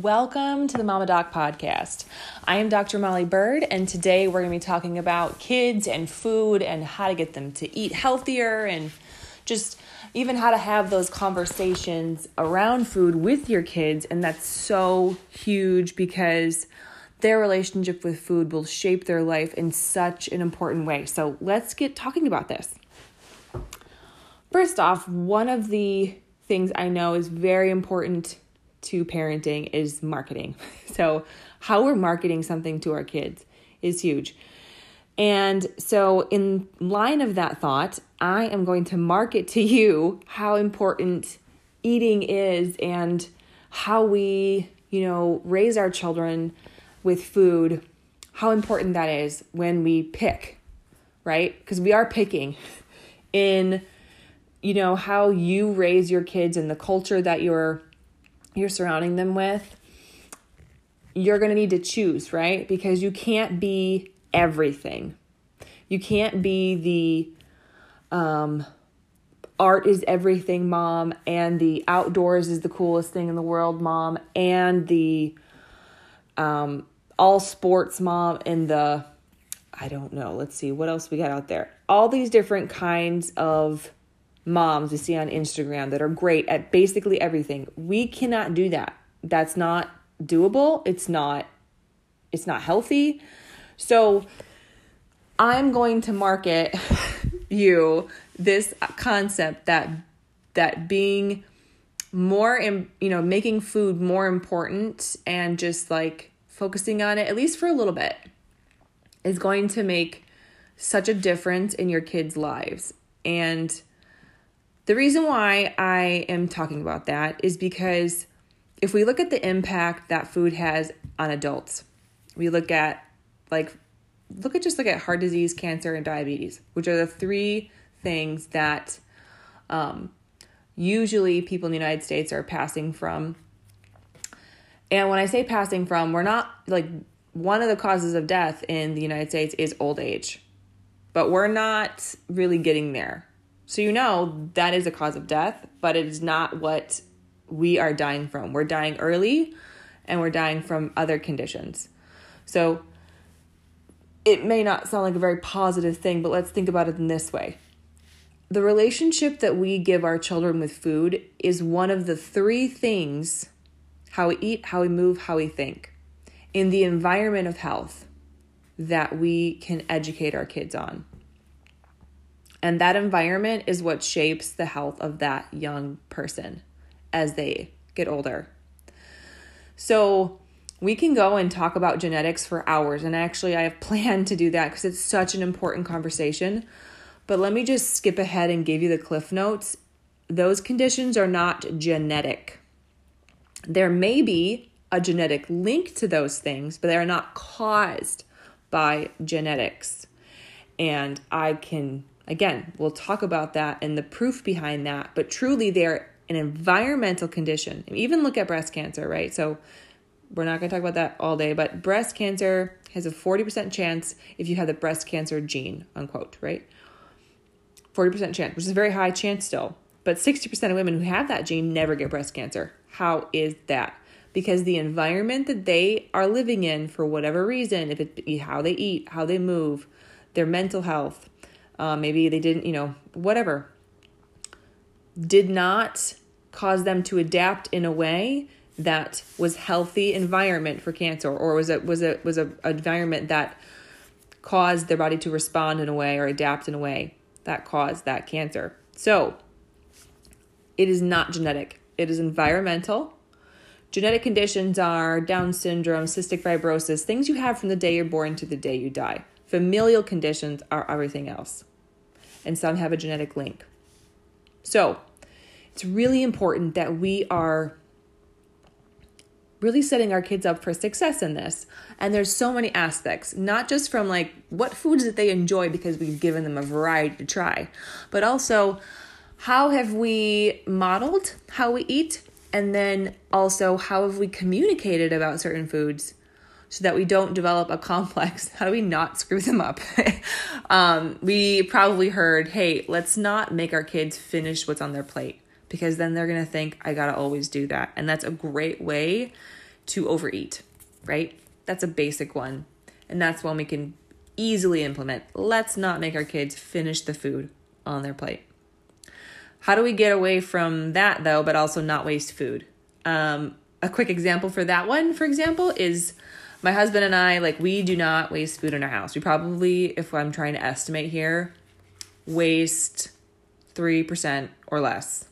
Welcome to the Mama Doc podcast. I am Dr. Molly Bird, and today we're going to be talking about kids and food and how to get them to eat healthier and just even how to have those conversations around food with your kids. And that's so huge because their relationship with food will shape their life in such an important way. So let's get talking about this. First off, one of the things I know is very important to parenting is marketing. So, how we're marketing something to our kids is huge. And so, in line of that thought, I am going to market to you how important eating is and how we, you know, raise our children with food, how important that is when we pick, right? Because we are picking in you know how you raise your kids and the culture that you're you're surrounding them with you're going to need to choose right because you can't be everything you can't be the um art is everything mom and the outdoors is the coolest thing in the world mom and the um all sports mom and the I don't know. Let's see what else we got out there. All these different kinds of moms we see on Instagram that are great at basically everything. We cannot do that. That's not doable. It's not it's not healthy. So I'm going to market you this concept that that being more in, you know making food more important and just like focusing on it at least for a little bit is going to make such a difference in your kids' lives. And the reason why I am talking about that is because if we look at the impact that food has on adults, we look at like look at just look at heart disease, cancer, and diabetes, which are the three things that um, usually people in the United States are passing from. And when I say passing from, we're not like one of the causes of death in the United States is old age, but we're not really getting there. So you know that is a cause of death, but it is not what we are dying from. We're dying early and we're dying from other conditions. So it may not sound like a very positive thing, but let's think about it in this way. The relationship that we give our children with food is one of the three things how we eat, how we move, how we think in the environment of health that we can educate our kids on. And that environment is what shapes the health of that young person as they get older. So, we can go and talk about genetics for hours. And actually, I have planned to do that because it's such an important conversation. But let me just skip ahead and give you the cliff notes. Those conditions are not genetic. There may be a genetic link to those things, but they are not caused by genetics. And I can Again, we'll talk about that and the proof behind that, but truly they're an environmental condition. Even look at breast cancer, right? So we're not going to talk about that all day, but breast cancer has a 40% chance if you have the breast cancer gene, unquote, right? 40% chance, which is a very high chance still. But 60% of women who have that gene never get breast cancer. How is that? Because the environment that they are living in, for whatever reason, if it be how they eat, how they move, their mental health, uh, maybe they didn't, you know, whatever, did not cause them to adapt in a way that was healthy environment for cancer or was it was it was a environment that caused their body to respond in a way or adapt in a way that caused that cancer. So, it is not genetic. It is environmental. Genetic conditions are Down syndrome, cystic fibrosis, things you have from the day you're born to the day you die. Familial conditions are everything else and some have a genetic link. So, it's really important that we are really setting our kids up for success in this. And there's so many aspects, not just from like what foods that they enjoy because we've given them a variety to try, but also how have we modeled how we eat and then also how have we communicated about certain foods so that we don't develop a complex. How do we not screw them up? um, we probably heard, hey, let's not make our kids finish what's on their plate because then they're going to think, I got to always do that. And that's a great way to overeat, right? That's a basic one. And that's one we can easily implement. Let's not make our kids finish the food on their plate. How do we get away from that though, but also not waste food? Um, a quick example for that one, for example, is my husband and I, like, we do not waste food in our house. We probably, if I'm trying to estimate here, waste 3% or less.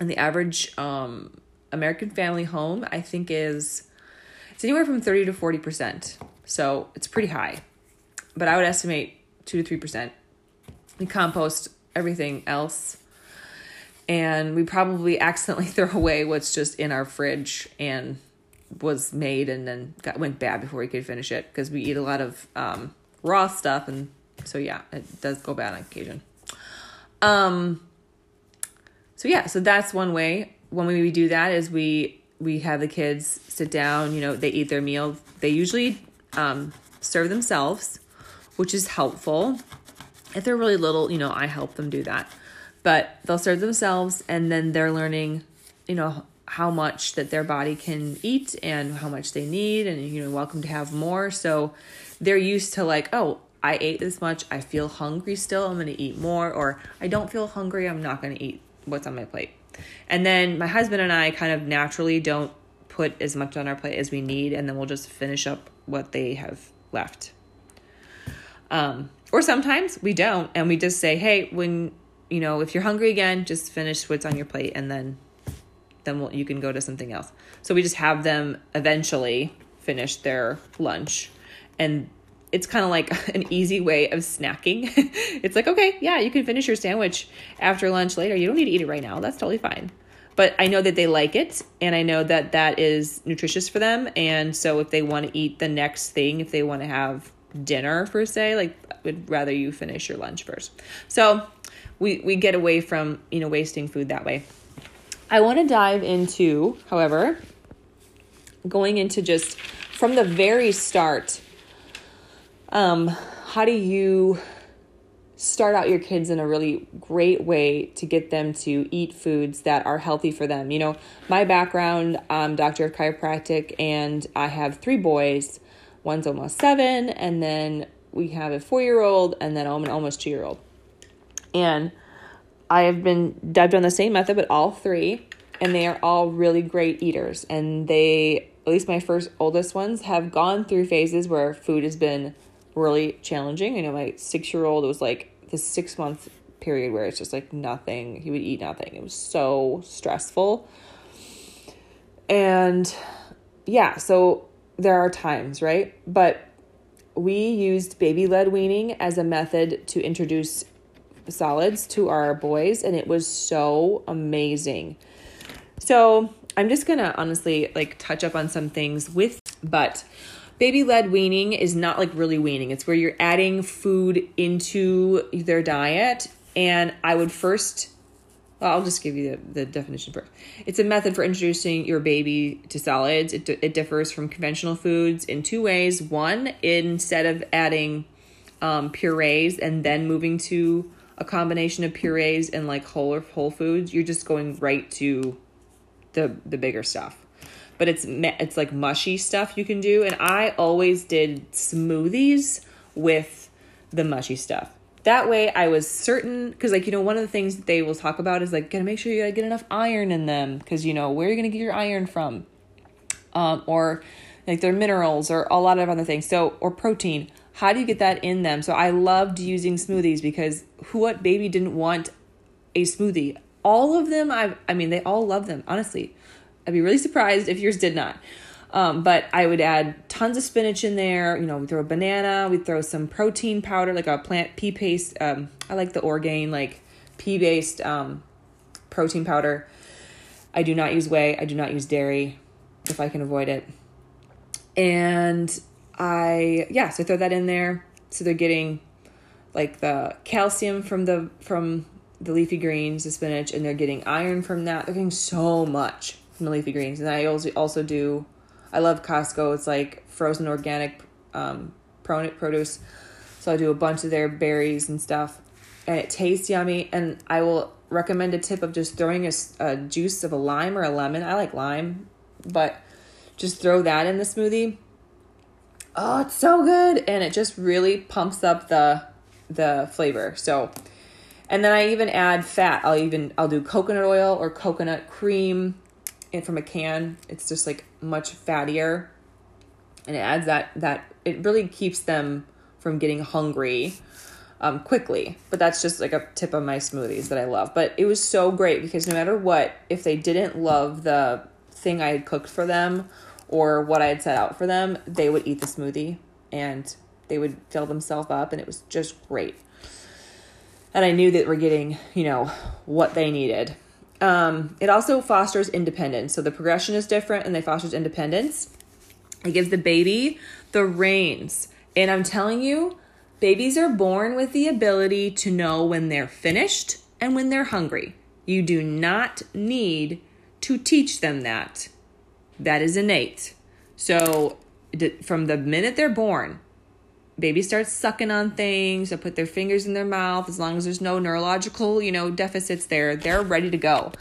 And the average um, American family home, I think, is it's anywhere from 30 to 40%. So it's pretty high. But I would estimate 2 to 3%. We compost everything else and we probably accidentally throw away what's just in our fridge and was made and then got went bad before we could finish it because we eat a lot of um, raw stuff and so yeah it does go bad on occasion. Um so yeah so that's one way. When we do that is we we have the kids sit down you know they eat their meal. They usually um, serve themselves which is helpful. If they're really little you know i help them do that. But they'll serve themselves and then they're learning you know how much that their body can eat and how much they need and you know welcome to have more. So they're used to like oh i ate this much. I feel hungry still. I'm going to eat more. Or i don't feel hungry. I'm not going to eat what's on my plate. And then my husband and i kind of naturally don't put as much on our plate as we need. And then we'll just finish up what they have left. Um, or sometimes we don't. And we just say hey when you know, if you're hungry again, just finish what's on your plate and then then we'll, you can go to something else. So we just have them eventually finish their lunch and it's kind of like an easy way of snacking. it's like, okay, yeah, you can finish your sandwich after lunch later. You don't need to eat it right now. That's totally fine. But I know that they like it and I know that that is nutritious for them. And so if they want to eat the next thing, if they want to have dinner per se, like I would rather you finish your lunch first. So we we get away from you know wasting food that way. I want to dive into, however, going into just from the very start. Um, how do you start out your kids in a really great way to get them to eat foods that are healthy for them. You know, my background, I'm doctor of chiropractic, and I have three boys. One's almost seven, and then we have a four year old, and then an almost two year old. And I have been dived on the same method, but all three, and they are all really great eaters. And they, at least my first oldest ones, have gone through phases where food has been really challenging. I know, my six year old was like the six month period where it's just like nothing. He would eat nothing. It was so stressful. And yeah, so there are times, right? But we used baby led weaning as a method to introduce solids to our boys, and it was so amazing. So I'm just gonna honestly like touch up on some things with, but baby led weaning is not like really weaning. It's where you're adding food into their diet. And I would first, well, I'll just give you the, the definition first. It's a method for introducing your baby to solids. It, it differs from conventional foods in two ways. One, instead of adding um, purees and then moving to a combination of purees and like whole whole foods, you're just going right to the the bigger stuff. But it's it's like mushy stuff you can do, and I always did smoothies with the mushy stuff. That way, I was certain because like you know one of the things that they will talk about is like gotta make sure you gotta get enough iron in them because you know where you're you gonna get your iron from, um, or like their minerals or a lot of other things. So or protein how do you get that in them? So I loved using smoothies because who what baby didn't want a smoothie? All of them, I I mean, they all love them. Honestly, I'd be really surprised if yours did not. Um, but I would add tons of spinach in there. You know, we throw a banana. We throw some protein powder, like a plant pea paste. Um, I like the Orgain, like pea based um, protein powder. I do not use whey. I do not use dairy if I can avoid it. And I yeah, so throw that in there. So they're getting like the calcium from the from the leafy greens, the spinach, and they're getting iron from that. They're getting so much from the leafy greens. And I also also do I love Costco. It's like frozen organic um produce. So I do a bunch of their berries and stuff. And it tastes yummy. And I will recommend a tip of just throwing a, a juice of a lime or a lemon. I like lime, but just throw that in the smoothie. Oh, it's so good and it just really pumps up the the flavor. So and then I even add fat. I'll even I'll do coconut oil or coconut cream and from a can. It's just like much fattier. And it adds that that it really keeps them from getting hungry um, quickly. But that's just like a tip of my smoothies that I love. But it was so great because no matter what, if they didn't love the thing I had cooked for them or what I had set out for them, they would eat the smoothie and they would fill themselves up and it was just great. And I knew that we're getting, you know, what they needed. Um, it also fosters independence. So the progression is different and they fosters independence. It gives the baby the reins. And I'm telling you, babies are born with the ability to know when they're finished and when they're hungry. You do not need to teach them that. That is innate. So from the minute they're born, baby starts sucking on things, they put their fingers in their mouth, as long as there's no neurological, you know, deficits there, they're ready to go.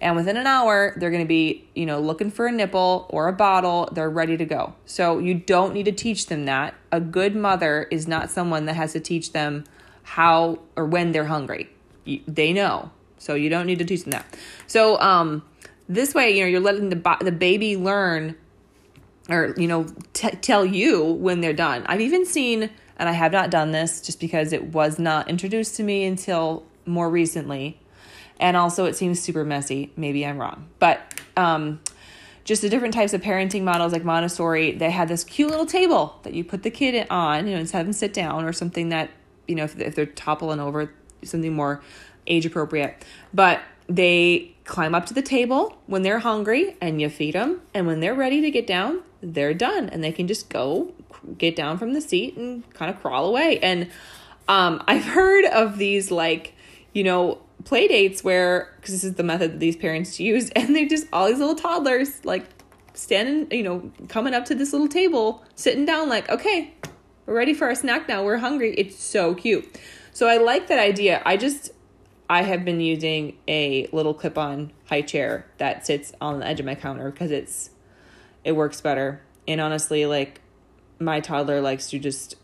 And within an hour, they're going to be, you know, looking for a nipple or a bottle. They're ready to go. So you don't need to teach them that. A good mother is not someone that has to teach them how or when they're hungry. They know. So you don't need to teach them that. So um, this way, you know, you're letting the the baby learn or you know t- tell you when they're done. I've even seen and i have not done this just because it was not introduced to me until more recently. And also it seems super messy. Maybe i'm wrong. But um, just the different types of parenting models like montessori they had this cute little table that you put the kid on you know and have them sit down or something that you know if, if they're toppling over something more age appropriate. But they climb up to the table when they're hungry and you feed them and when they're ready to get down they're done and they can just go get down from the seat and kind of crawl away. And um, I've heard of these like, you know, play dates where because this is the method that these parents use, and they're just all these little toddlers like standing, you know, coming up to this little table, sitting down, like, okay, we're ready for our snack now. We're hungry. It's so cute. So I like that idea. I just I have been using a little clip-on high chair that sits on the edge of my counter because it's it works better. And honestly, like my toddler likes to just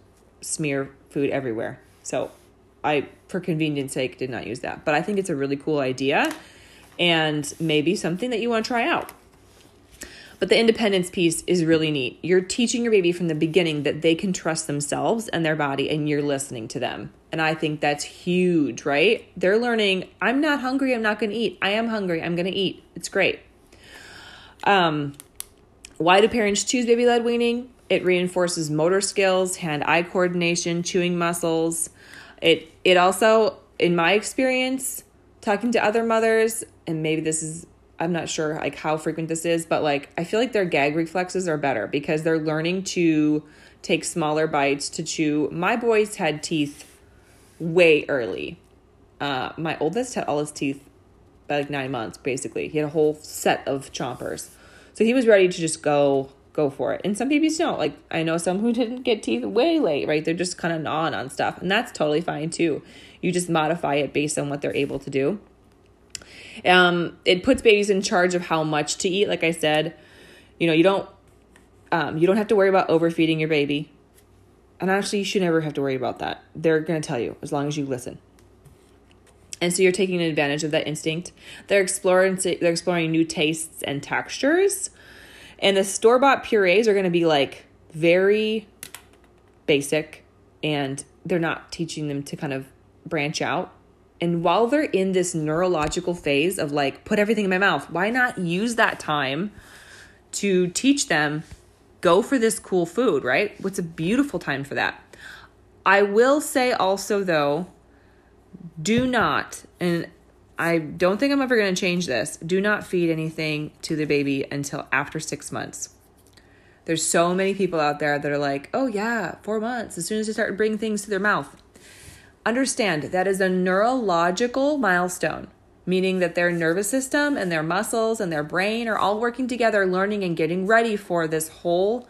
smear food everywhere. So I, for convenience sake, did not use that. But I think it's a really cool idea and maybe something that you want to try out. But the independence piece is really neat. You're teaching your baby from the beginning that they can trust themselves and their body, and you're listening to them. And I think that's huge, right? They're learning, I'm not hungry, I'm not to eat. I am hungry, I'm to eat. It's great. Um, why do parents choose baby led weaning? It reinforces motor skills, hand eye coordination, chewing muscles. It it also, in my experience, talking to other mothers, and maybe this is I'm not sure like how frequent this is, but like I feel like their gag reflexes are better because they're learning to take smaller bites to chew. My boys had teeth way early. Uh, my oldest had all his teeth by like nine months, basically. He had a whole set of chompers. So he was ready to just go go for it. And some babies don't. Like I know some who didn't get teeth way late, right? They're just kind of gnawing on stuff. And that's totally fine too. You just modify it based on what they're able to do. Um, it puts babies in charge of how much to eat. Like I said, you know, you don't um, you don't have to worry about overfeeding your baby. And actually, you should never have to worry about that. They're going to tell you as long as you listen. And so you're taking advantage of that instinct. They're exploring they're exploring new tastes and textures. And the store-bought purees are going to be like very basic and they're not teaching them to kind of branch out. And while they're in this neurological phase of like put everything in my mouth, why not use that time to teach them go for this cool food, right? What's a beautiful time for that. I will say also though do not, and I don't think I'm ever going to change this, do not feed anything to the baby until after six months. There's so many people out there that are like, oh, yeah, four months, as soon as they start bringing things to their mouth. Understand that is a neurological milestone, meaning that their nervous system and their muscles and their brain are all working together, learning and getting ready for this whole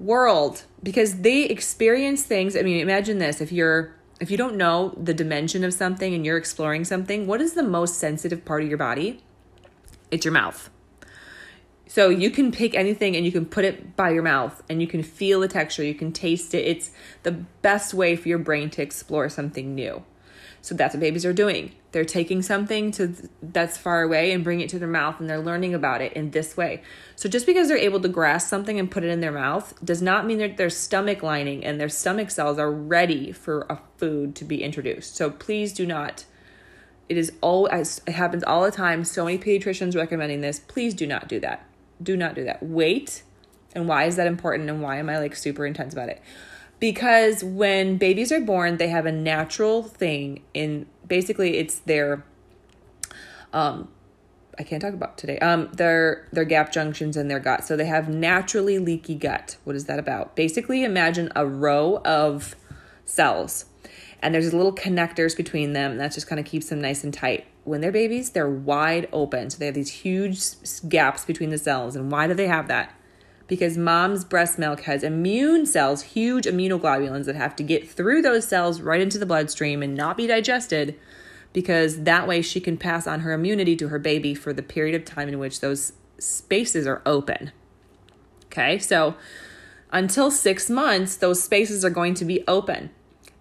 world because they experience things. I mean, imagine this if you're if you don't know the dimension of something and you're exploring something, what is the most sensitive part of your body? It's your mouth. So you can pick anything and you can put it by your mouth and you can feel the texture, you can taste it. It's the best way for your brain to explore something new. So that's what babies are doing. They're taking something to that's far away and bring it to their mouth and they're learning about it in this way. So just because they're able to grasp something and put it in their mouth does not mean that their stomach lining and their stomach cells are ready for a food to be introduced. So please do not it is all as it happens all the time. So many pediatricians recommending this. Please do not do that. Do not do that. Wait. And why is that important and why am I like super intense about it? because when babies are born, they have a natural thing in basically it's their um I can't talk about today. Um their their gap junctions in their gut. So they have naturally leaky gut. What is that about? Basically imagine a row of cells and there's little connectors between them that just kind of keeps them nice and tight. When they're babies, they're wide open. So they have these huge gaps between the cells. And why do they have that? because mom's breast milk has immune cells, huge immunoglobulins that have to get through those cells right into the bloodstream and not be digested because that way she can pass on her immunity to her baby for the period of time in which those spaces are open. Okay, so until six months, those spaces are going to be open.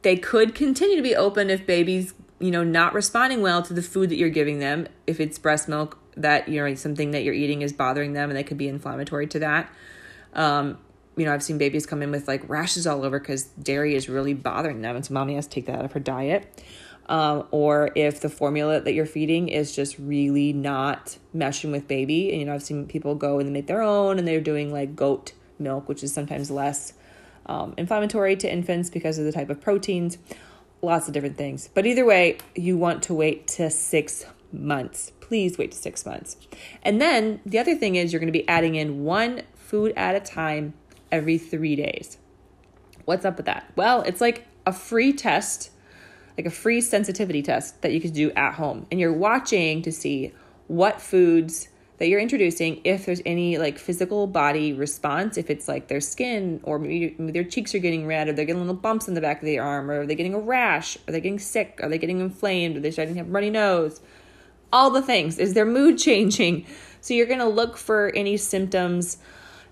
They could continue to be open if baby's, you know, not responding well to the food that you're giving them. If it's breast milk that, you know, something that you're eating is bothering them and they could be inflammatory to that. Um, you know, I've seen babies come in with like rashes all over because dairy is really bothering them, and so mommy has to take that out of her diet. Um, or if the formula that you're feeding is just really not meshing with baby, and you know, I've seen people go and make their own, and they're doing like goat milk, which is sometimes less um, inflammatory to infants because of the type of proteins. Lots of different things, but either way, you want to wait to six months. Please wait to six months. And then the other thing is you're going to be adding in one food at a time every three days. What's up with that? Well, it's like a free test, like a free sensitivity test that you could do at home. And you're watching to see what foods that you're introducing, if there's any like physical body response, if it's like their skin or maybe, their cheeks are getting red or they're getting little bumps in the back of the arm or are they getting a rash? Are they getting sick? Are they getting inflamed? Are they starting to have runny nose? All the things. Is their mood changing? So you're going to look for any symptoms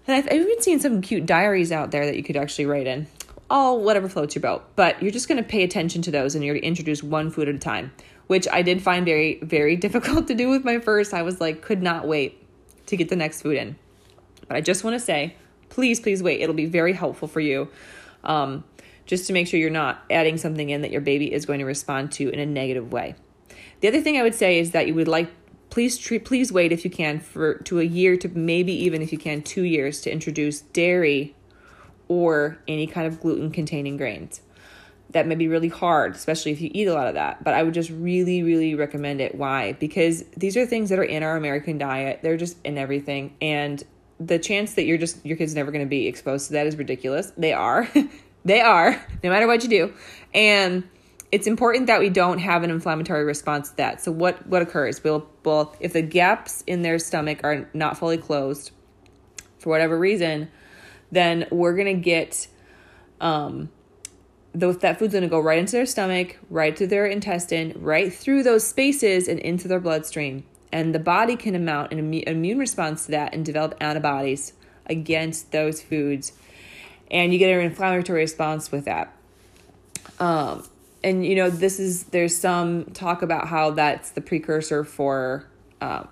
and I've, I've even seen some cute diaries out there that you could actually write in. All whatever floats your boat. But you're just going to pay attention to those and you're going to introduce one food at a time, which I did find very, very difficult to do with my first. I was like, could not wait to get the next food in. But I just want to say, please, please wait. It'll be very helpful for you. Um, just to make sure you're not adding something in that your baby is going to respond to in a negative way. The other thing I would say is that you would like please treat, please wait if you can for to a year to maybe even if you can 2 years to introduce dairy or any kind of gluten containing grains. That may be really hard, especially if you eat a lot of that, but I would just really really recommend it. Why? Because these are things that are in our American diet. They're just in everything and the chance that you're just your kid's never going to be exposed to that is ridiculous. They are. they are, no matter what you do. And it's important that we don't have an inflammatory response to that. So what what occurs? We'll well if the gaps in their stomach are not fully closed for whatever reason, then we're gonna get um those that food's gonna go right into their stomach, right to their intestine, right through those spaces and into their bloodstream. And the body can mount an immune response to that and develop antibodies against those foods. And you get an inflammatory response with that. Um, and you know this is there's some talk about how that's the precursor for um,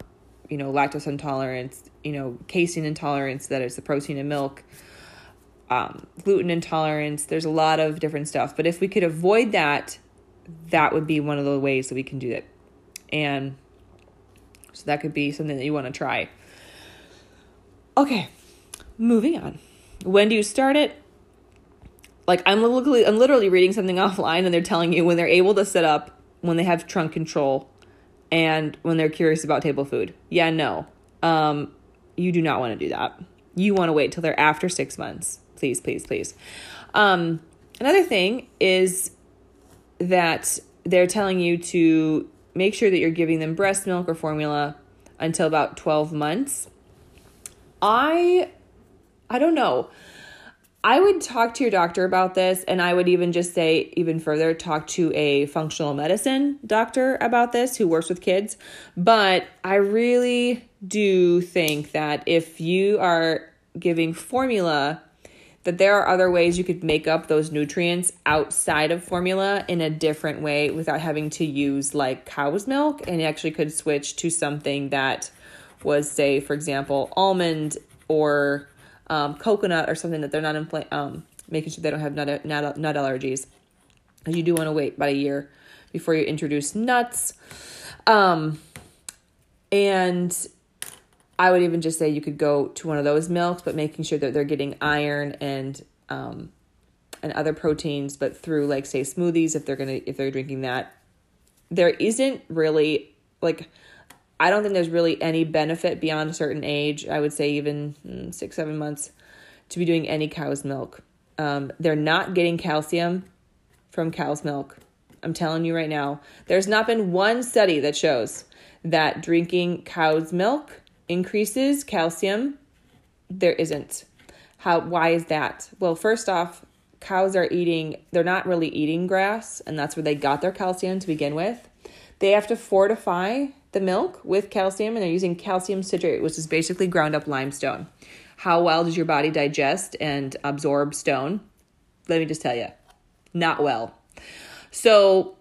you know lactose intolerance you know casein intolerance that is the protein in milk um, gluten intolerance there's a lot of different stuff but if we could avoid that that would be one of the ways that we can do it and so that could be something that you want to try okay moving on when do you start it like I'm literally, I'm literally reading something offline and they're telling you when they're able to sit up, when they have trunk control, and when they're curious about table food. Yeah, no. Um, you do not want to do that. You want to wait till they're after six months. Please, please, please. Um, another thing is that they're telling you to make sure that you're giving them breast milk or formula until about 12 months. I I don't know. I would talk to your doctor about this, and I would even just say, even further, talk to a functional medicine doctor about this who works with kids. But I really do think that if you are giving formula, that there are other ways you could make up those nutrients outside of formula in a different way without having to use like cow's milk, and you actually could switch to something that was, say, for example, almond or um, coconut or something that they're not infl- um, making sure they don't have nut, nut, nut allergies. You do want to wait about a year before you introduce nuts. Um, and I would even just say you could go to one of those milks, but making sure that they're getting iron and um, and other proteins, but through like say smoothies if they're gonna if they're drinking that. There isn't really like I don't think there's really any benefit beyond a certain age. I would say even mm, six, seven months to be doing any cow's milk. Um, they're not getting calcium from cow's milk. I'm telling you right now, there's not been one study that shows that drinking cow's milk increases calcium. There isn't. How? Why is that? Well, first off, cows are eating. They're not really eating grass, and that's where they got their calcium to begin with. They have to fortify the milk with calcium and they're using calcium citrate, which is basically ground up limestone. How well does your body digest and absorb stone? Let me just tell you, not well. So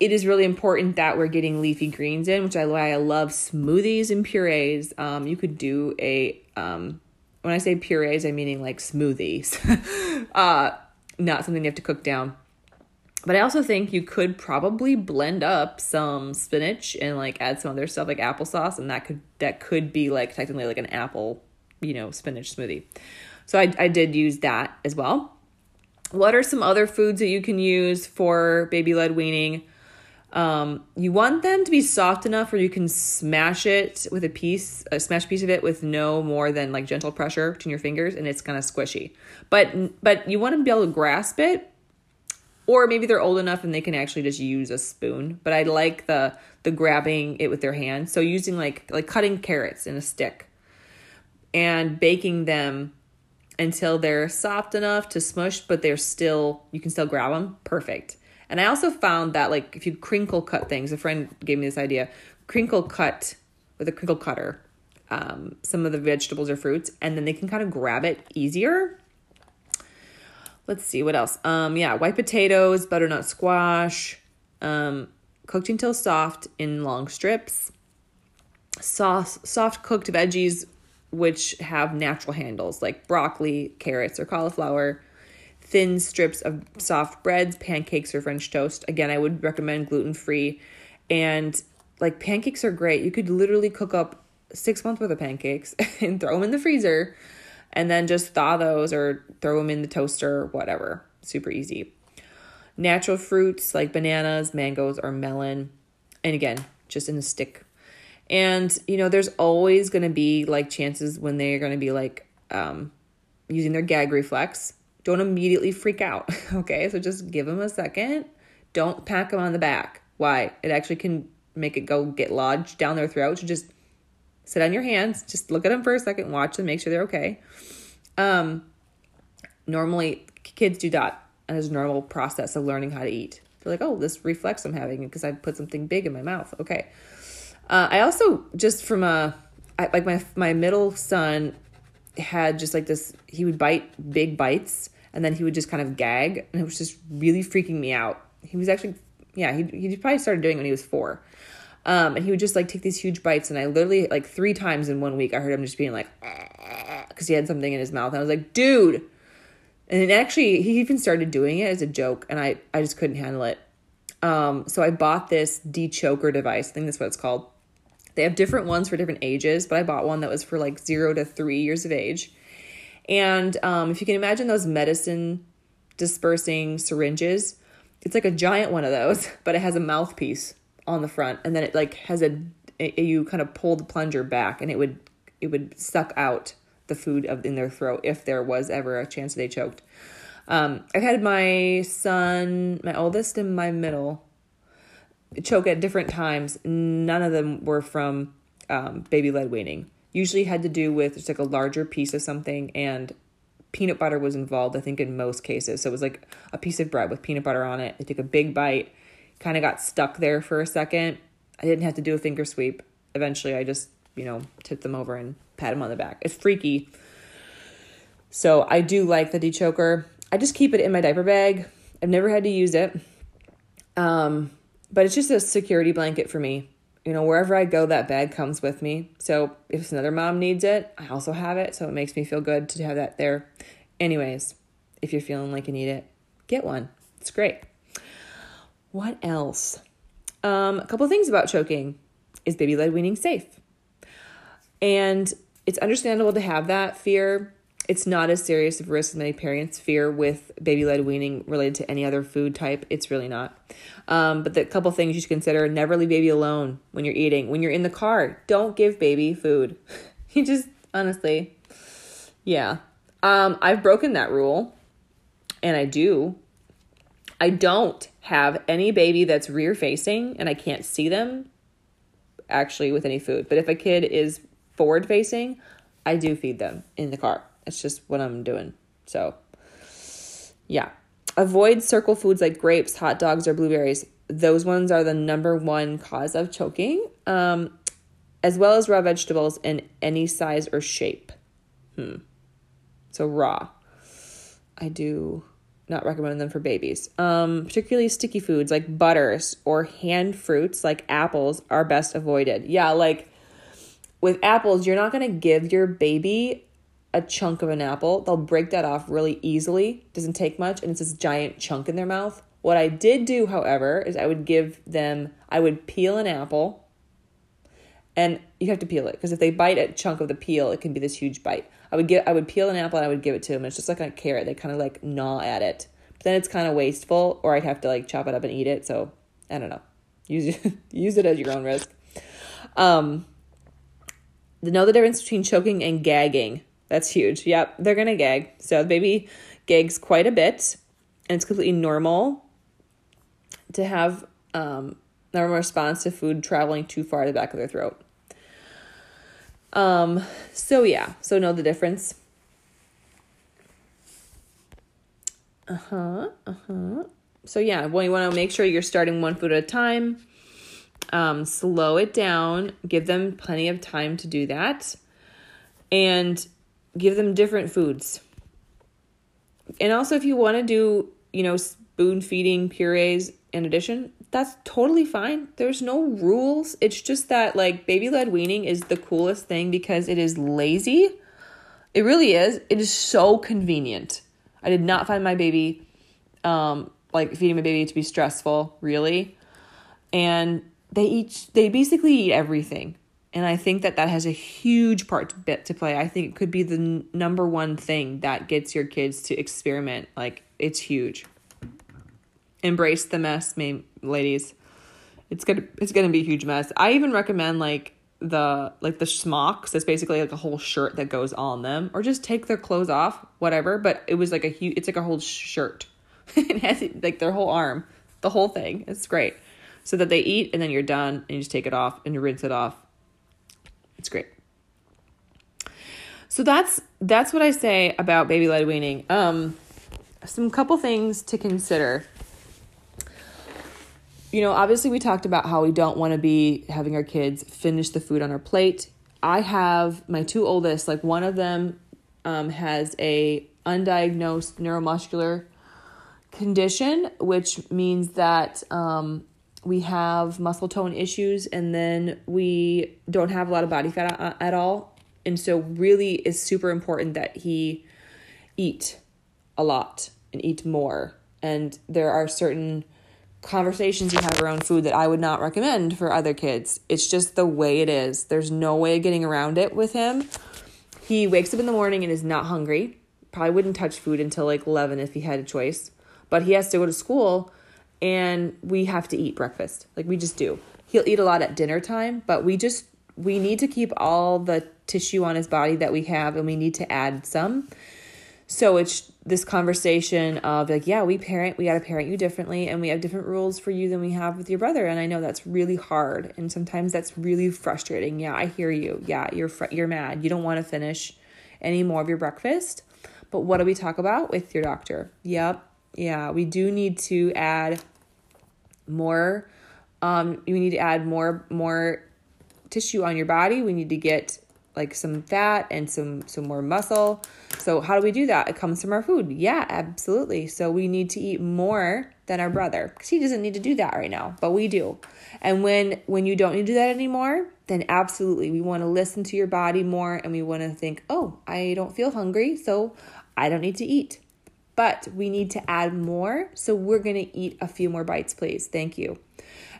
it is really important that we're getting leafy greens in, which I why I love smoothies and purees. Um, you could do a um, when I say purees, I'm meaning like smoothies, uh, not something you have to cook down. But I also think you could probably blend up some spinach and like add some other stuff like applesauce, and that could that could be like technically like an apple, you know, spinach smoothie. So I I did use that as well. What are some other foods that you can use for baby led weaning? Um, you want them to be soft enough where you can smash it with a piece, a smash piece of it with no more than like gentle pressure between your fingers, and it's kind of squishy. But but you want to be able to grasp it or maybe they're old enough and they can actually just use a spoon. But i like the the grabbing it with their hands. So using like like cutting carrots in a stick and baking them until they're soft enough to smush but they're still you can still grab them perfect and i also found that like if you crinkle cut things a friend gave me this idea crinkle cut with a crinkle cutter um, some of the vegetables or fruits and then they can kind of grab it easier let's see what else. Um, yeah, white potatoes, butternut squash, um, cooked until soft in long strips. Soft, soft cooked veggies, which have natural handles like broccoli, carrots, or cauliflower. Thin strips of soft breads, pancakes, or French toast. Again, I would recommend gluten free. And like pancakes are great. You could literally cook up six months worth of pancakes and throw them in the freezer and then just thaw those or throw them in the toaster, whatever. Super easy. Natural fruits like bananas, mangoes, or melon. And again, just in a stick. And, you know, there's always going to be like chances when they're going to be like um, using their gag reflex. Don't immediately freak out. Okay. So just give them a second. Don't pack them on the back. Why? It actually can make it go get lodged down their throat. So just sit on your hands, just look at them for a second, watch them, make sure they're okay. Um, normally, kids do that as a normal process of learning how to eat. They're like, oh, this reflex I'm having because I put something big in my mouth. Okay. Uh, I also just from a I, like my my middle son had just like this. He would bite big bites and then he would just kind of gag, and it was just really freaking me out. He was actually yeah he he probably started doing it when he was four. Um, and he would just like take these huge bites, and I literally like three times in one week I heard him just being like, because he had something in his mouth. And I was like, dude. And actually, he even started doing it as a joke, and I I just couldn't handle it. Um, so I bought this dechoker device. I think that's what it's called. They have different ones for different ages, but I bought one that was for like zero to three years of age. And um, if you can imagine those medicine dispersing syringes, it's like a giant one of those, but it has a mouthpiece on the front and then it like has a, you kind of pull the plunger back and it would it would suck out the food of in their throat if there was ever a chance they choked. Um, i've had my son my oldest and my middle choke at different times. None of them were from um, baby led weaning usually had to do with just like a larger piece of something and peanut butter was involved, I think, in most cases. So it was like a piece of bread with peanut butter on it. They took a big bite, kind of got stuck there for a second. I didn't have to do a finger sweep. Eventually, I just, you know, tipped them over and pat them on the back. It's freaky. So I do like the dechoker. I just keep it in my diaper bag. I've never had to use it. Um, but it's just a security blanket for me. You know, wherever I go, that bag comes with me. So if another mom needs it, I also have it. So it makes me feel good to have that there. Anyways, if you're feeling like you need it, get one. It's great. What else? Um, a couple things about choking. Is baby led weaning safe? And it's understandable to have that fear it's not as serious of a risk as many parents fear with baby led weaning related to any other food type. It's really not. Um, but the couple things you should consider never leave baby alone when you're eating. When you're in the car, don't give baby food. you just, honestly, yeah. Um, I've broken that rule, and I do. I don't have any baby that's rear facing and I can't see them actually with any food. But if a kid is forward facing, I do feed them in the car. It's just what I'm doing. So, yeah. Avoid circle foods like grapes, hot dogs, or blueberries. Those ones are the number one cause of choking, um, as well as raw vegetables in any size or shape. Hmm. So, raw. I do not recommend them for babies. Um, particularly sticky foods like butters or hand fruits like apples are best avoided. Yeah, like with apples, you're not going to give your baby a chunk of an apple. They'll break that off really easily. Doesn't take much, and it's this giant chunk in their mouth. What I did do, however, is I would give them, I would peel an apple, and you have to peel it because if they bite a chunk of the peel, it can be this huge bite. I would get, I would peel an apple and I would give it to them. It's just like a carrot. They kind of like gnaw at it. But then it's kind of wasteful, or I'd have to like chop it up and eat it. So I don't know. Use it, use it at your own risk. Um, know the difference between choking and gagging. That's huge. Yep, they're gonna gag. So the baby gags quite a bit, and it's completely normal to have um, normal response to food traveling too far to the back of their throat. Um, so yeah, so know the difference. Uh huh. Uh huh. So yeah, well, you want to make sure you're starting one food at a time. Um, slow it down. Give them plenty of time to do that, and give them different foods. And also, if you want to do, you know, spoon feeding purees in addition, that's totally fine. There's no rules. It's just that, like, baby led weaning is the coolest thing because it is lazy. It really is. It is so convenient. I did not find my baby, um, like, feeding my baby to be stressful, really. And they each, they basically eat everything. And I think that that has a huge part bit to play. I think it could be the n- number one thing that gets your kids to experiment. Like it's huge. Embrace the mess, ladies. It's gonna it's gonna be a huge mess. I even recommend like the like the smocks. That's basically like a whole shirt that goes on them, or just take their clothes off, whatever. But it was like a huge. It's like a whole shirt. it has like their whole arm, the whole thing. It's great. So that they eat and then you're done and you just take it off and you rinse it off it's great. So that's that's what I say about baby led weaning. Um, some couple things to consider. You know, obviously we talked about how we don't want to be having our kids finish the food on our plate. I have my two oldest, like one of them um, has a undiagnosed neuromuscular condition, which means that um, we have muscle tone issues and then we don't have a lot of body fat uh, at all and so really it's super important that he eat a lot and eat more and there are certain conversations you have around food that I would not recommend for other kids. It's just the way it is. There's no way of getting around it with him. He wakes up in the morning and is not hungry. Probably wouldn't touch food until like 11 if he had a choice. But he has to go to school and we have to eat breakfast. Like we just do. He'll eat a lot at dinner time, but we just we need to keep all the tissue on his body that we have and we need to add some. So it's this conversation of like, yeah, we parent, we got to parent you differently and we have different rules for you than we have with your brother and I know that's really hard and sometimes that's really frustrating. Yeah, I hear you. Yeah, you're fr- you're mad. You don't want to finish any more of your breakfast But what do we talk about with your doctor? Yep. Yeah, we do need to add more um you need to add more more tissue on your body. We need to get like some fat and some some more muscle. So how do we do that? It comes from our food. Yeah, absolutely. So we need to eat more than our brother cuz he doesn't need to do that right now, but we do. And when when you don't need to do that anymore, then absolutely we want to listen to your body more and we want to think, "Oh, I don't feel hungry, so I don't need to eat." But we need to add more, so we're going to eat a few more bites, please. Thank you.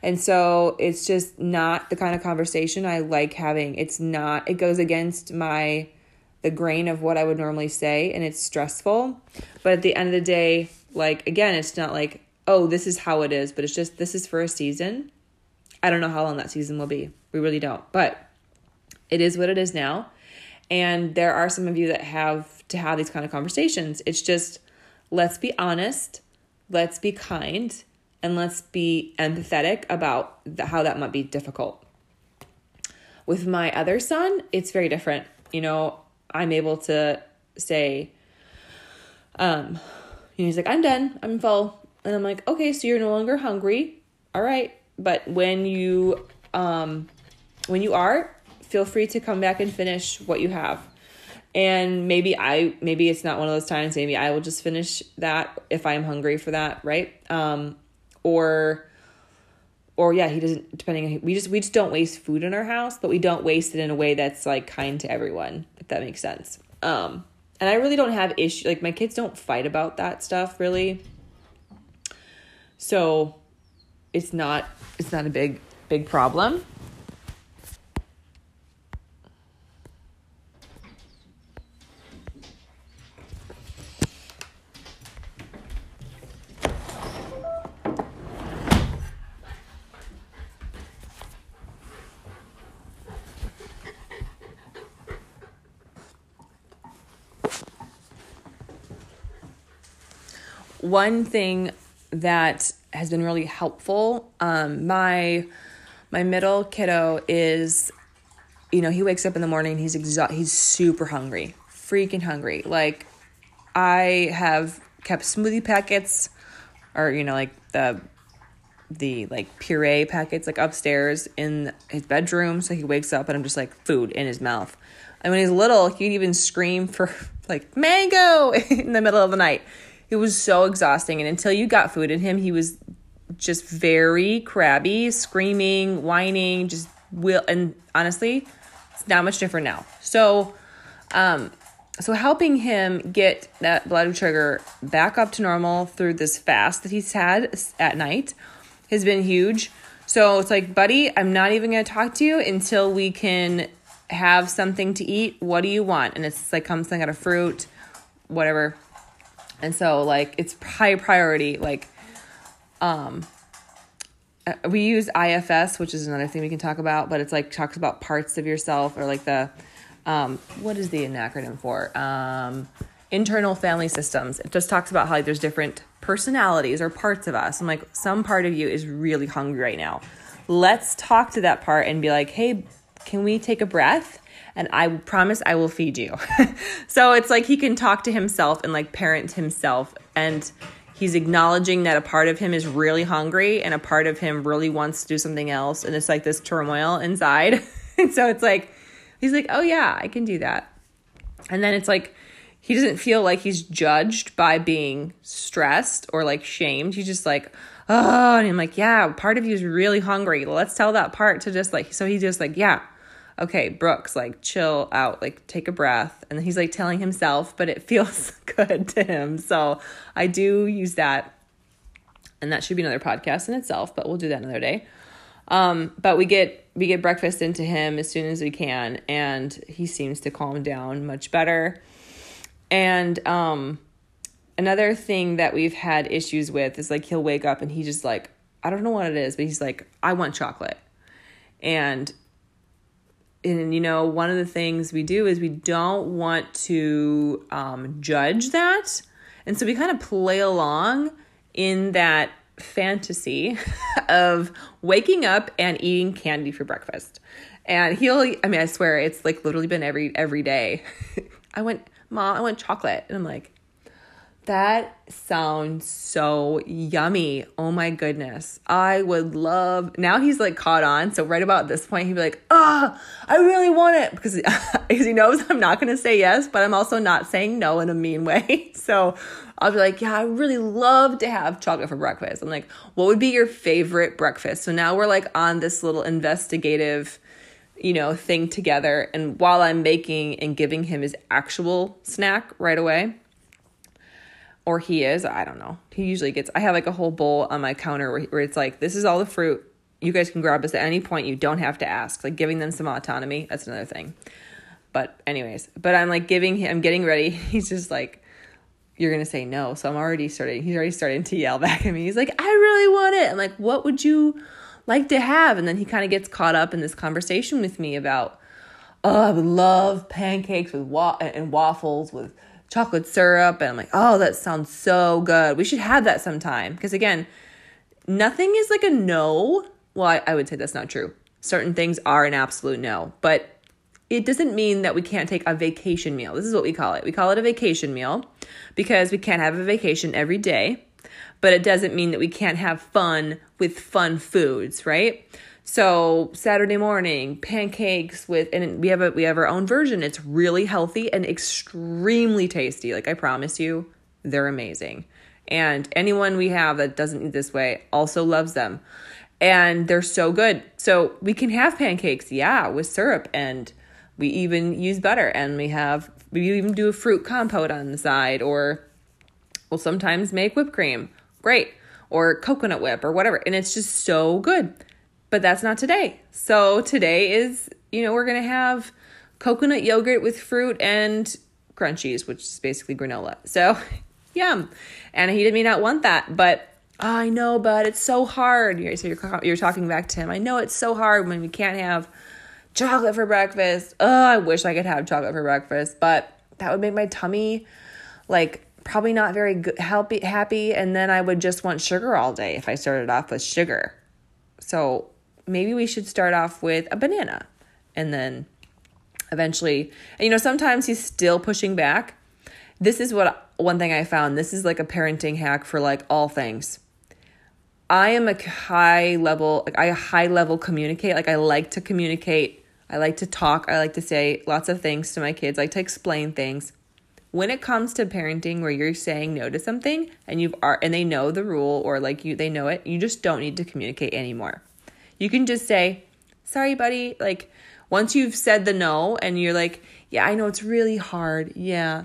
And so it's just not the kind of conversation I like having. It's not, it goes against my, the grain of what I would normally say, and it's stressful. But at the end of the day, like, again, it's not like, oh, this is how it is, but it's just, this is for a season. I don't know how long that season will be. We really don't. But it is what it is now. And there are some of you that have to have these kind of conversations. It's just, let's be honest, let's be kind, and let's be empathetic about the, how that might be difficult. With my other son, it's very different. You know, I'm able to say, um, he's like, I'm done, I'm full. And I'm like, okay, so you're no longer hungry. All right. But when you, um, when you are, feel free to come back and finish what you have. And maybe I, maybe it's not one of those times. Maybe I will just finish that if I'm hungry for that. Right. Um, or or yeah he doesn't depending we just we just don't waste food in our house but we don't waste it in a way that's like kind to everyone if that makes sense um and i really don't have issue like my kids don't fight about that stuff really so it's not it's not a big big problem one thing that has been really helpful um, my my middle kiddo is you know he wakes up in the morning he's exa- he's super hungry freaking hungry. Like i have kept smoothie packets or you know like the the like puree packets like upstairs in his bedroom so he wakes up and i'm just like food in his mouth. And when he's little he'd even scream for like mango in the middle of the night it was so exhausting. And until you got food in him, he was just very crabby, screaming, whining, just will. And honestly, it's not much different now. So, um, so helping him get that blood sugar back up to normal through this fast that he's had at night has been huge. So it's like, buddy, I'm not even going to talk to you until we can have something to eat. What do you want? And it's like something out of fruit, whatever. And so like it's high priority like um uh, we use IFS, which is another thing we can talk about, but it's like talks about parts of yourself or like the um what is the acronym for? Um internal family systems. It just talks about how like, there's different personalities or parts of us. I'm like some part of you is really hungry right now. Let's talk to that part and be like, "Hey, can we take a breath?" And I promise I will feed you. so it's like he can talk to himself and like parent himself and he's acknowledging that a part of him is really hungry and a part of him really wants to do something else and it's like this turmoil inside. and so it's like he's like, "Oh yeah, I can do that." And then it's like he doesn't feel like he's judged by being stressed or like shamed. He's just like, "Oh," and I'm like, "Yeah, part of you is really hungry. Let's tell that part to just like so he's just like, "Yeah, okay, Brooks, like chill out, like take a breath. And he's like telling himself, but it feels good to him. So I do use that. And that should be another podcast in itself, but we'll do that another day. Um, but we get we get breakfast into him as soon as we can, and he seems to calm down much better. And um, another thing that we've had issues with is like he'll wake up and he just like I don't know what it is, but he's like I want chocolate, and and you know one of the things we do is we don't want to um, judge that. And so we kind of play along in that fantasy of waking up and eating candy for breakfast. And he'll i mean i swear it's like literally been every every day. I went Mom, I want chocolate. And I'm like, that sounds so yummy. Oh my goodness. I would love. Now he's like caught on. So right about this point, he'd be like, "Ah, oh, I really want it," because because he knows I'm not going to say yes, but I'm also not saying no in a mean way. So I'll be like, "Yeah, I really love to have chocolate for breakfast." I'm like, "What would be your favorite breakfast?" So now we're like on this little investigative you know, thing together. And while I'm making and giving him his actual snack right away, or he is, I don't know. He usually gets, I have like a whole bowl on my counter where, where it's like, this is all the fruit. You guys can grab this at any point. You don't have to ask. Like giving them some autonomy. That's another thing. But, anyways, but I'm like giving him, I'm getting ready. He's just like, you're to say no. So I'm already starting, he's already starting to yell back at me. He's like, I really want it. I'm like, what would you like to have? And then he kind of gets caught up in this conversation with me about, oh, I would love pancakes with wa- and waffles with chocolate syrup. And I'm like, oh, that sounds so good. We should have that sometime. Because again, nothing is like a no. Well, I, I would say that's not true. Certain things are an absolute no. But it doesn't mean that we can't take a vacation meal. This is what we call it. We call it a vacation meal because we can't have a vacation every day, but it doesn't mean that we can't have fun with fun foods, right? So Saturday morning, pancakes with and we have a we have our own version. It's really healthy and extremely tasty. Like I promise you, they're amazing. And anyone we have that doesn't eat this way also loves them. And they're so good. So we can have pancakes, yeah, with syrup and we even use butter and we have we even do a fruit compote on the side or we'll sometimes make whipped cream. Great. Or coconut whip or whatever. And it's just so good. But that's not today. So today is, you know, we're going to have coconut yogurt with fruit and crunchies, which is basically granola. So, yum. And he may not want that, but oh, I know, but it's so hard. So you're, you're talking back to him. I know it's so hard when we can't have chocolate for breakfast. Oh, I wish I could have chocolate for breakfast, but that would make my tummy like probably not very good, happy, happy. And then I would just want sugar all day if I started off with sugar. So maybe we should start off with a banana and then eventually and you know sometimes he's still pushing back. This is what one thing i found. This is like a parenting hack for like all things. I am a high level like i high level communicate. Like i like to communicate. I like to talk. I like to say lots of things to my kids. I like to explain things. When it comes to parenting where you're saying no to something and you've are and they know the rule or like you they know it you just don't need to communicate anymore you can just say, sorry, buddy. Like, once you've said the no and you're like, yeah, I know it's really hard. Yeah.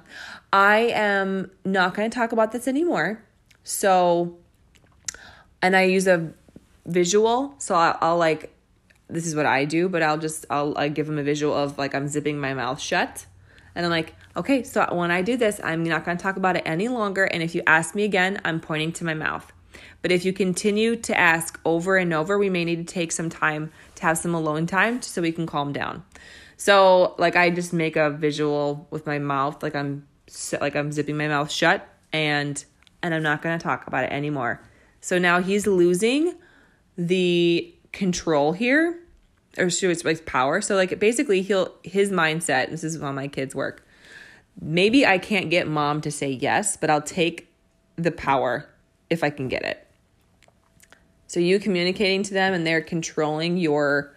I am not going to talk about this anymore. So, and I use a visual. So I'll, I'll like, this is what I do, but I'll just, I'll, i give them a visual of like I'm zipping my mouth shut. And I'm like, okay, so when I do this, I'm not going to talk about it any longer. And if you ask me again, I'm pointing to my mouth. But if you continue to ask over and over, we may need to take some time to have some alone time so we can calm down. So, like I just make a visual with my mouth like I'm like I'm zipping my mouth shut and and I'm not going to talk about it anymore. So now he's losing the control here or should it's like power. So like basically he'll his mindset, this is how my kids work. Maybe I can't get mom to say yes, but I'll take the power if I can get it. So you communicating to them and they're controlling your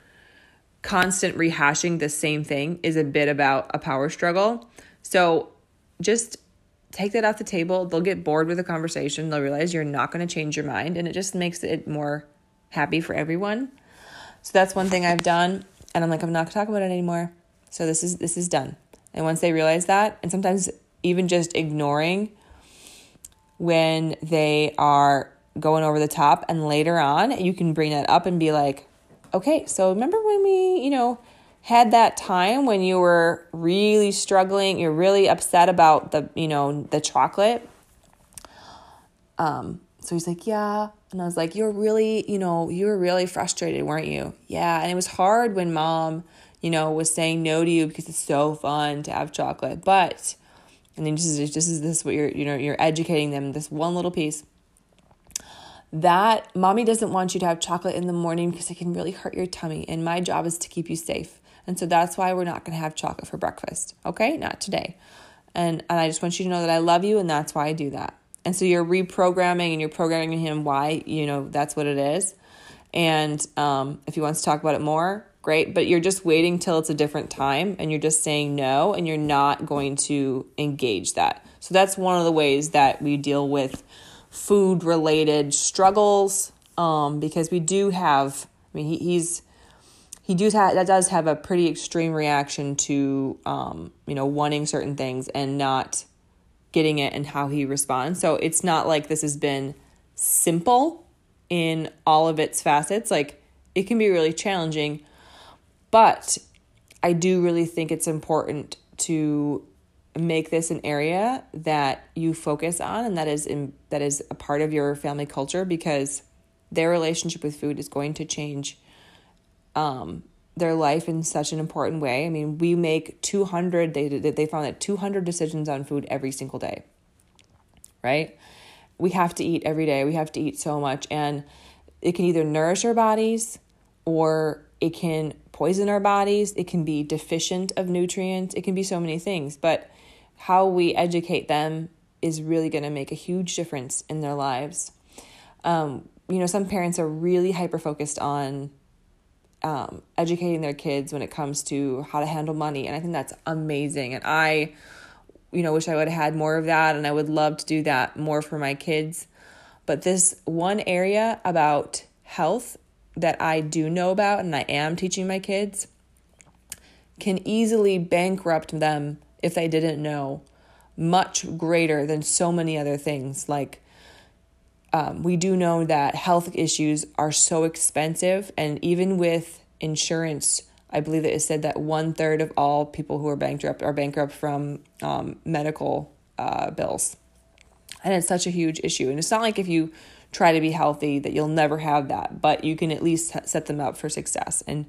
constant rehashing the same thing is a bit about a power struggle. So just take that off the table. They'll get bored with the conversation. They'll realize you're not going to change your mind and it just makes it more happy for everyone. So that's one thing I've done and I'm like I'm not going to talk about it anymore. So this is this is done. And once they realize that and sometimes even just ignoring when they are going over the top and later on you can bring that up and be like okay so remember when we you know had that time when you were really struggling you're really upset about the you know the chocolate? Um so he's like yeah. And i was like you're really you know you were really frustrated weren't you? Yeah and it was hard when mom you know was saying no to you because it's so fun to have chocolate but and then is this is this what you're you know you're educating them this one little piece that mommy doesn't want you to have chocolate in the morning because it can really hurt your tummy. And my job is to keep you safe. And so that's why we're not going to have chocolate for breakfast. Okay? Not today. And, and I just want you to know that I love you and that's why I do that. And so you're reprogramming and you're programming him why, you know, that's what it is. And um, if he wants to talk about it more, great. But you're just waiting till it's a different time and you're just saying no and you're not going to engage that. So that's one of the ways that we deal with food related struggles um, because we do have, I mean, he, he's, he does have that does have a pretty extreme reaction to um, you know wanting certain things and not getting it and how he responds. So it's not like this has been simple in all of its facets. Like it can be really challenging, but I do really think it's important to make this an area that you focus on and that is in, that is a part of your family culture because their relationship with food is going to change um, their life in such an important way. I mean, we make 200 they they found that 200 decisions on food every single day. Right? We have to eat every day. We have to eat so much and it can either nourish our bodies or it can poison our bodies. It can be deficient of nutrients. It can be so many things, but how we educate them is really going to make a huge difference in their lives. Um, you know, some parents are really hyper focused on um, educating their kids when it comes to how to handle money. And I think that's amazing. And I, you know, wish I would have had more of that. And I would love to do that more for my kids. But this one area about health that I do know about and I am teaching my kids can easily bankrupt them if they didn't know much greater than so many other things like um, we do know that health issues are so expensive, and even with insurance, I believe it said that one third of all people who are bankrupt are bankrupt from um, medical uh, bills, and it's such a huge issue. And it's not like if you try to be healthy that you'll never have that, but you can at least set them up for success and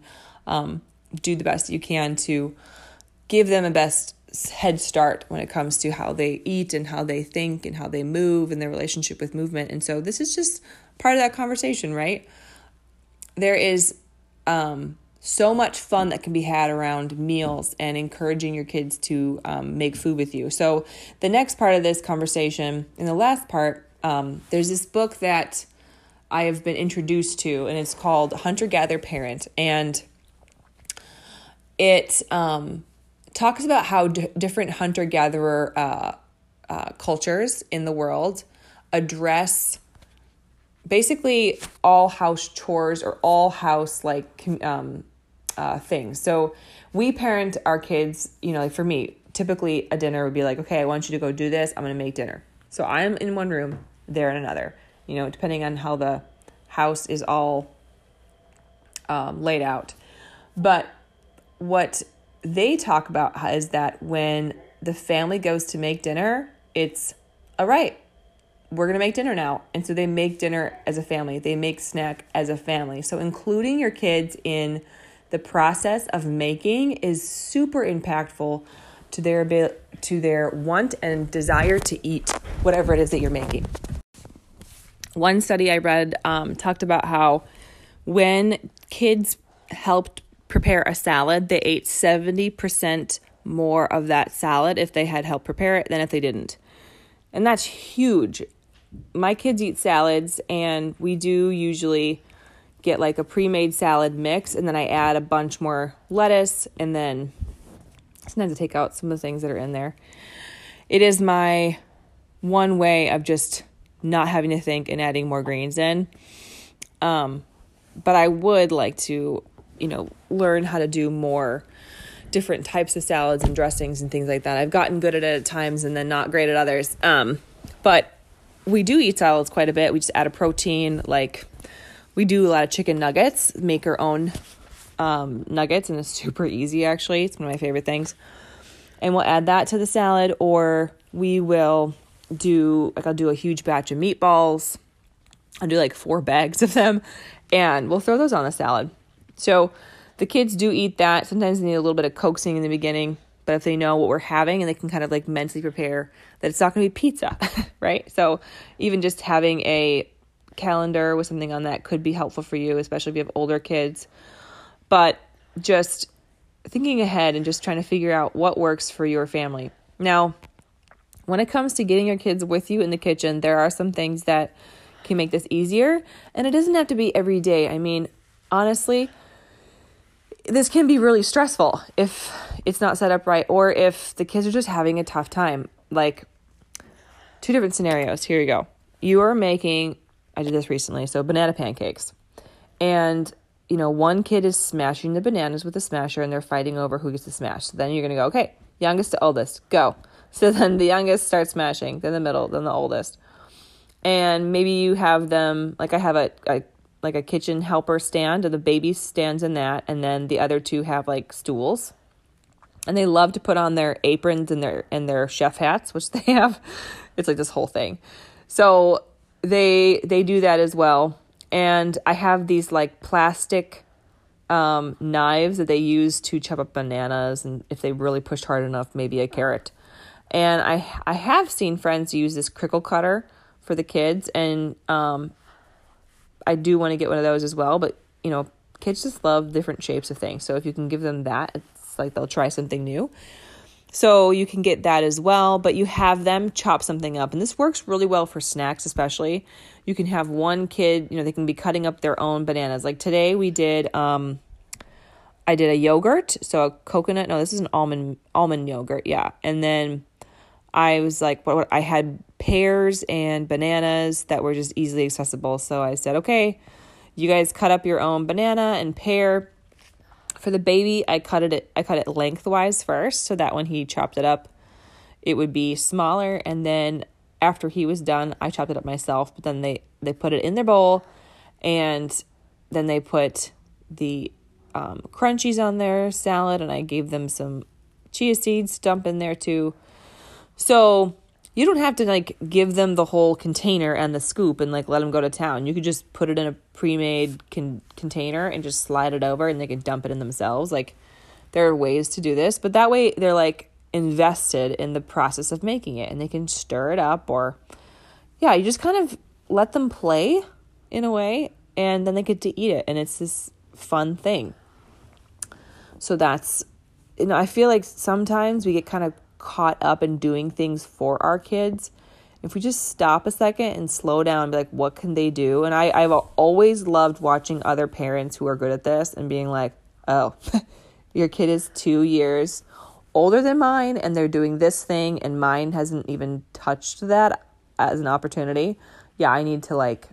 um, do the best you can to give them a best head start when it comes to how they eat and how they think and how they move and their relationship with movement. And so this is just part of that conversation, right? There is um, so much fun that can be had around meals and encouraging your kids to um, make food with you. So the next part of this conversation, in the last part, um, there's this book that I have been introduced to, and it's called Hunter Gather Parent, and it um, talks about how d- different hunter gatherer uh, uh, cultures in the world address basically all house chores or all house like um, uh, things. So we parent our kids, you know, like for me, typically a dinner would be like, okay, I want you to go do this. I'm going to make dinner. So I'm in one room, they're in another, you know, depending on how the house is all um, laid out. But what they talk about is that when the family goes to make dinner, it's all right, we're going to make dinner now. And so they make dinner as a family, they make snack as a family. So including your kids in the process of making is super impactful to their to their want and desire to eat whatever it is that you're making. One study I read um, talked about how when kids helped prepare a salad, they ate 70% more of that salad if they had helped prepare it than if they didn't. And that's huge. My kids eat salads, and we do usually get like a pre made salad mix, and then I add a bunch more lettuce, and then sometimes I take out some of the things that are in there. It is my one way of just not having to think and adding more greens in. Um, but I would like to you know, learn how to do more different types of salads and dressings and things like that. I've gotten good at it at times and then not great at others. Um, but we do eat salads quite a bit. We just add a protein, like we do a lot of chicken nuggets, make our own um, nuggets, and it's super easy actually. It's one of my favorite things. And we'll add that to the salad, or we will do like I'll do a huge batch of meatballs. I'll do like four bags of them, and we'll throw those on the salad. So the kids do eat that. Sometimes they need a little bit of coaxing in the beginning, but if they know what we're having and they can kind of like mentally prepare that it's not going to be pizza, right? So even just having a calendar with something on that could be helpful for you, especially if you have older kids. But just thinking ahead and just trying to figure out what works for your family. Now, when it comes to getting your kids with you in the kitchen, there are some things that can make this easier. And it doesn't have to be every day. I mean, honestly, this can be really stressful if it's not set up right or if the kids are just having a tough time. Like, two different scenarios. Here you go. You are making, I did this recently, so banana pancakes. And, you know, one kid is smashing the bananas with a smasher and they're fighting over who gets to smash. So then you're going to go, okay, youngest to oldest, go. So then the youngest starts smashing, then the middle, then the oldest. And maybe you have them, like I have a, a like a kitchen helper stand, and the baby stands in that, and then the other two have like stools. And they love to put on their aprons and their and their chef hats, which they have. It's like this whole thing. So they they do that as well. And I have these like plastic um, knives that they use to chop up bananas, and if they really pushed hard enough, maybe a carrot. And I I have seen friends use this crinkle cutter for the kids, and um, I do want to get one of those as well. But you know, kids just love different shapes of things. So if you can give them that, it's like they'll try something new. So you can get that as well, but you have them chop something up. And this works really well for snacks, especially. You can have one kid, you know, they can be cutting up their own bananas. Like today we did um I did a yogurt, so a coconut, no, this is an almond almond yogurt, yeah. And then I was like, what, what I had pears and bananas that were just easily accessible. So I said, okay, you guys cut up your own banana and pear. For the baby, I cut it I cut it lengthwise first so that when he chopped it up, it would be smaller and then after he was done, I chopped it up myself, but then they they put it in their bowl and then they put the um, crunchies on their salad and I gave them some chia seeds dump in there too so you don't have to like give them the whole container and the scoop and like let them go to town. You could just put it in a pre-made con- container and just slide it over and they can dump it in themselves. Like there are ways to do this, but that way they're like invested in the process of making it and they can stir it up or yeah, you just kind of let them play in a way and then they get to eat it and it's this fun thing. So that's you know, I feel like sometimes we get kind of caught up in doing things for our kids if we just stop a second and slow down and be like what can they do? And I, i've always loved watching other parents who are good at this and being like oh your kid is two years older than mine and they're doing this thing and mine hasn't even touched that as an opportunity. Yeah i need to like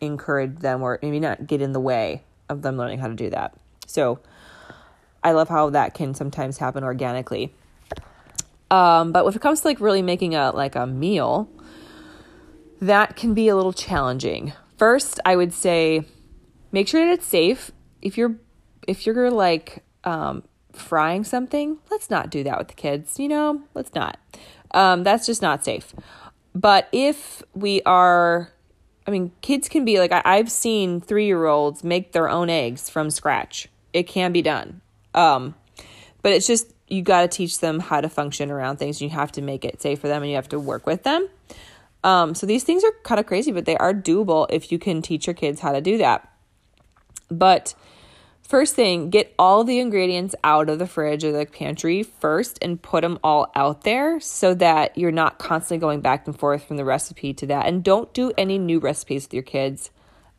encourage them or maybe not get in the way of them learning how to do that. So i love how that can sometimes happen organically um, but if it comes to like really making a like a meal, that can be a little challenging. First, I would say make sure that it's safe. If you're if you're like um, frying something, let's not do that with the kids. You know, let's not. Um, that's just not safe. But if we are, I mean, kids can be like I, I've seen three year olds make their own eggs from scratch. It can be done. Um, but it's just you got to teach them how to function around things. You have to make it safe for them and you have to work with them. Um, so these things are kind of crazy, but they are doable if you can teach your kids how to do that. But first thing, get all the ingredients out of the fridge or the pantry first and put them all out there so that you're not constantly going back and forth from the recipe to that. And don't do any new recipes with your kids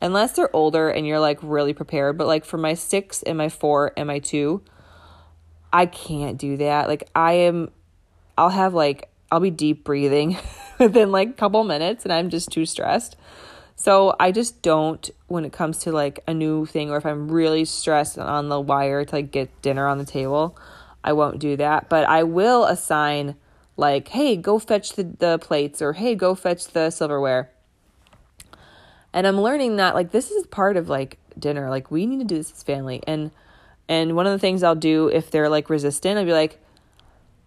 unless they're older and you're like really prepared. But like for my six and my four and my two, I can't do that. Like I am I'll have like I'll be deep breathing within like a couple minutes and I'm just too stressed. So I just don't when it comes to like a new thing or if I'm really stressed on the wire to like get dinner on the table, I won't do that. But I will assign like, hey, go fetch the, the plates or hey, go fetch the silverware. And I'm learning that like this is part of like dinner. Like we need to do this as family. And and one of the things I'll do if they're like resistant, I'll be like,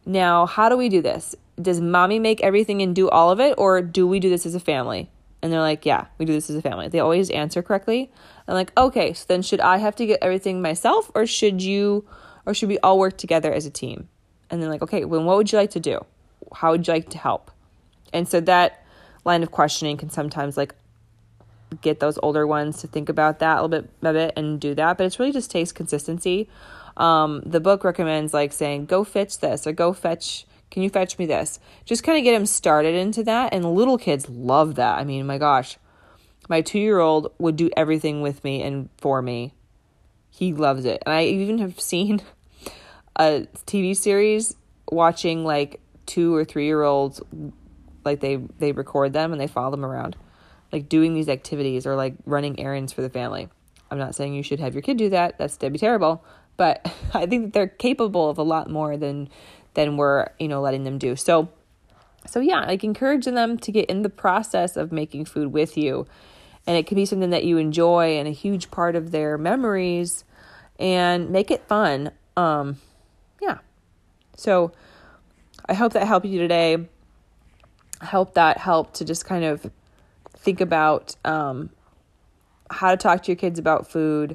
now, how do we do this? Does mommy make everything and do all of it, or do we do this as a family? And they're like, yeah, we do this as a family. They always answer correctly. I'm like, okay, so then should I have to get everything myself, or should you, or should we all work together as a team? And they're like, okay, well, what would you like to do? How would you like to help? And so that line of questioning can sometimes like get those older ones to think about that a little bit, a bit and do that. But it's really just takes consistency. Um, the book recommends like saying, go fetch this or go fetch, Can you fetch me this? Just kind of get them started into that. And little kids love that. I mean, my gosh, my two year old would do everything with me and for me. He loves it. And I even have seen a TV series watching like two or three year olds like they they record them and they follow them around like doing these activities or like running errands for the family. I'm not saying you should have your kid do that. That's that'd be terrible. But i think that they're capable of a lot more than than we're you know letting them do. So so yeah like encouraging them to get in the process of making food with you. And it can be something that you enjoy and a huge part of their memories and make it fun. Um yeah. So I hope that helped you today. I hope that helped to just kind of think about um, how to talk to your kids about food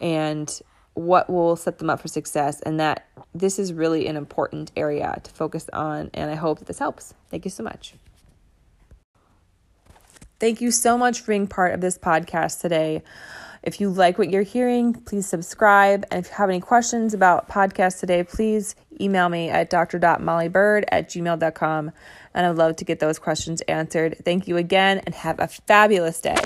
and what will set them up for success and that this is really an important area to focus on and I hope that this helps. Thank you so much. Thank you so much for being part of this podcast today. If you like what you're hearing, please subscribe. And if you have any questions about podcast today, please email me at dr.mollybird at gmail.com. And I'd love to get those questions answered. Thank you again and have a fabulous day.